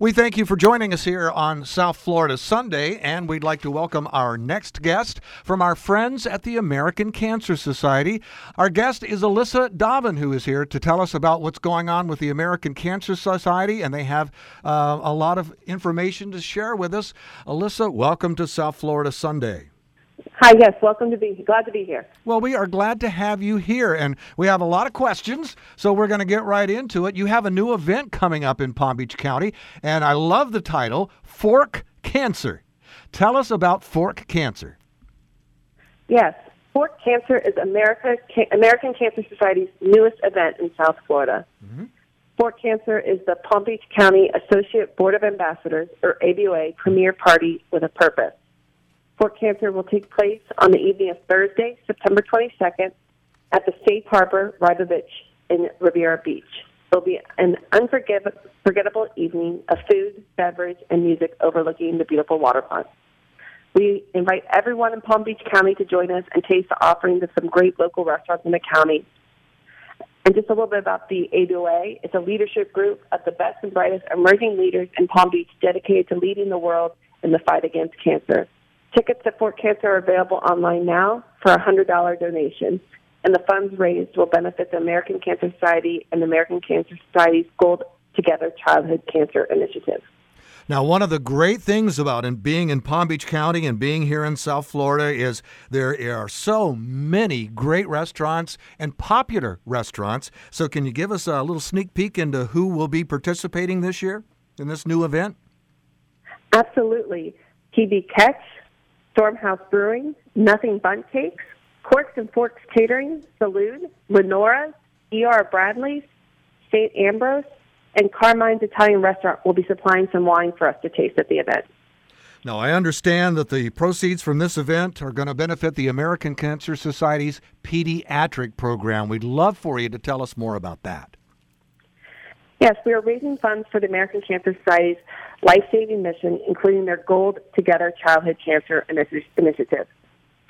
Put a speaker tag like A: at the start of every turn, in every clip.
A: We thank you for joining us here on South Florida Sunday, and we'd like to welcome our next guest from our friends at the American Cancer Society. Our guest is Alyssa Dobbin, who is here to tell us about what's going on with the American Cancer Society, and they have uh, a lot of information to share with us. Alyssa, welcome to South Florida Sunday.
B: Hi, yes, welcome to be glad to be here.
A: Well, we are glad to have you here, and we have a lot of questions, so we're going to get right into it. You have a new event coming up in Palm Beach County, and I love the title Fork Cancer. Tell us about Fork Cancer.
B: Yes, Fork Cancer is America, American Cancer Society's newest event in South Florida. Mm-hmm. Fork Cancer is the Palm Beach County Associate Board of Ambassadors, or ABOA, premier party with a purpose. Fork Cancer will take place on the evening of Thursday, September 22nd at the Safe Harbor Riva Beach in Riviera Beach. It'll be an unforgettable evening of food, beverage, and music overlooking the beautiful waterfront. We invite everyone in Palm Beach County to join us and taste the offerings of some great local restaurants in the county. And just a little bit about the ABOA. It's a leadership group of the best and brightest emerging leaders in Palm Beach dedicated to leading the world in the fight against cancer. Tickets to Fork Cancer are available online now for a $100 donation, and the funds raised will benefit the American Cancer Society and the American Cancer Society's Gold Together Childhood Cancer Initiative.
A: Now, one of the great things about in being in Palm Beach County and being here in South Florida is there are so many great restaurants and popular restaurants. So, can you give us a little sneak peek into who will be participating this year in this new event?
B: Absolutely. TB Catch, Stormhouse Brewing, Nothing Bundt Cakes, Corks and Forks Catering, Saloon, Lenora's, E.R. Bradley's, St. Ambrose, and Carmine's Italian Restaurant will be supplying some wine for us to taste at the event.
A: Now, I understand that the proceeds from this event are going to benefit the American Cancer Society's pediatric program. We'd love for you to tell us more about that.
B: Yes, we are raising funds for the American Cancer Society's life saving mission, including their Gold Together Childhood Cancer Initiative.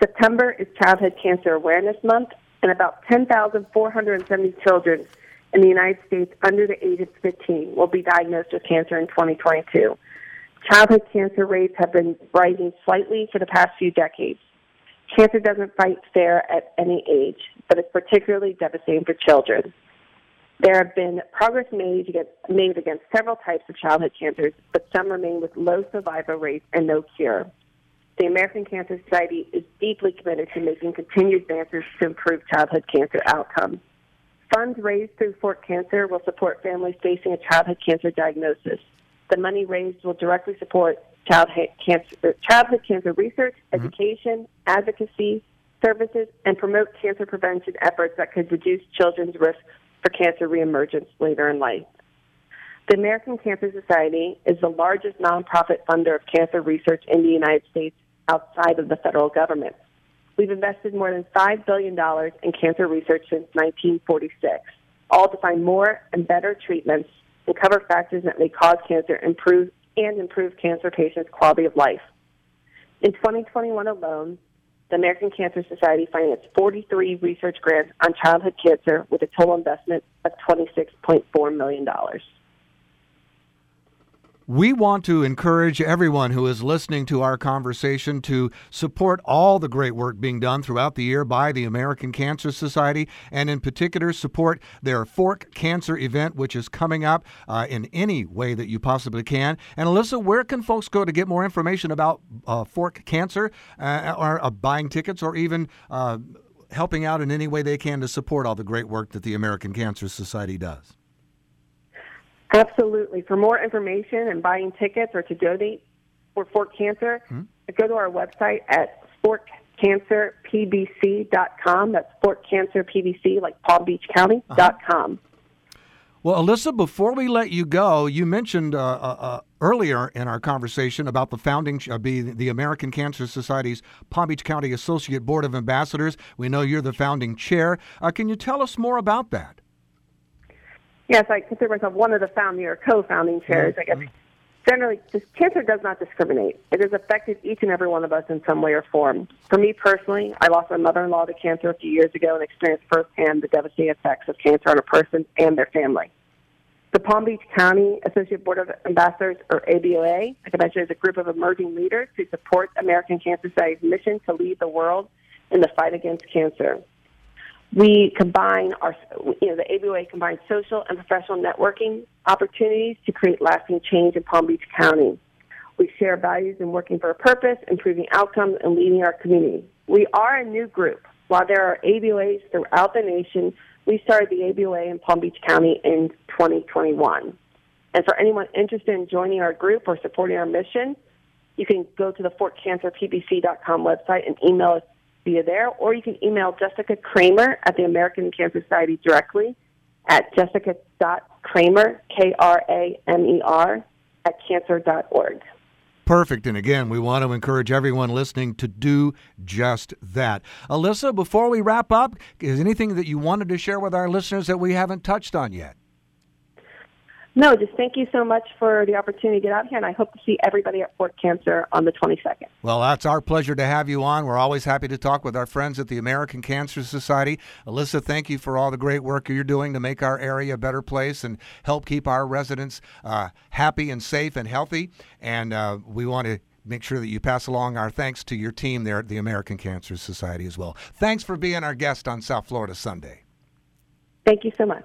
B: September is Childhood Cancer Awareness Month, and about 10,470 children in the United States under the age of 15 will be diagnosed with cancer in 2022. Childhood cancer rates have been rising slightly for the past few decades. Cancer doesn't fight fair at any age, but it's particularly devastating for children. There have been progress made against, made against several types of childhood cancers, but some remain with low survival rates and no cure. The American Cancer Society is deeply committed to making continued advances to improve childhood cancer outcomes. Funds raised through Fork Cancer will support families facing a childhood cancer diagnosis. The money raised will directly support childhood cancer, childhood cancer research, mm-hmm. education, advocacy, services, and promote cancer prevention efforts that could reduce children's risk for cancer reemergence later in life. The American Cancer Society is the largest nonprofit funder of cancer research in the United States outside of the federal government. We've invested more than $5 billion in cancer research since 1946, all to find more and better treatments and cover factors that may cause cancer improve and improve cancer patients' quality of life. In 2021 alone, the American Cancer Society financed 43 research grants on childhood cancer with a total investment of $26.4 million.
A: We want to encourage everyone who is listening to our conversation to support all the great work being done throughout the year by the American Cancer Society, and in particular, support their Fork Cancer event, which is coming up uh, in any way that you possibly can. And Alyssa, where can folks go to get more information about uh, Fork Cancer, uh, or uh, buying tickets, or even uh, helping out in any way they can to support all the great work that the American Cancer Society does?
B: Absolutely. For more information and buying tickets or to donate for Fork Cancer, mm-hmm. go to our website at forkcancerpbc.com. That's forkcancerpbc, like Palm Beach County, uh-huh. dot com.
A: Well, Alyssa, before we let you go, you mentioned uh, uh, uh earlier in our conversation about the founding, uh, be the American Cancer Society's Palm Beach County Associate Board of Ambassadors. We know you're the founding chair. Uh, can you tell us more about that?
B: Yes, I consider myself one of the founding or co-founding chairs. I guess mm-hmm. generally, this cancer does not discriminate. It has affected each and every one of us in some way or form. For me personally, I lost my mother-in-law to cancer a few years ago and experienced firsthand the devastating effects of cancer on a person and their family. The Palm Beach County Associate Board of Ambassadors, or ABOA, like I mentioned, is a group of emerging leaders who support American Cancer Society's mission to lead the world in the fight against cancer. We combine our, you know, the ABOA combines social and professional networking opportunities to create lasting change in Palm Beach County. We share values in working for a purpose, improving outcomes, and leading our community. We are a new group. While there are ABOAs throughout the nation, we started the ABOA in Palm Beach County in 2021. And for anyone interested in joining our group or supporting our mission, you can go to the forkcancerpbc.com website and email us via there, or you can email Jessica Kramer at the American Cancer Society directly at jessica.kramer, K-R-A-M-E-R, at cancer.org.
A: Perfect. And again, we want to encourage everyone listening to do just that. Alyssa, before we wrap up, is anything that you wanted to share with our listeners that we haven't touched on yet?
B: No, just thank you so much for the opportunity to get out here, and I hope to see everybody at Fork Cancer on the 22nd.
A: Well, that's our pleasure to have you on. We're always happy to talk with our friends at the American Cancer Society. Alyssa, thank you for all the great work you're doing to make our area a better place and help keep our residents uh, happy and safe and healthy. And uh, we want to make sure that you pass along our thanks to your team there at the American Cancer Society as well. Thanks for being our guest on South Florida Sunday.
B: Thank you so much.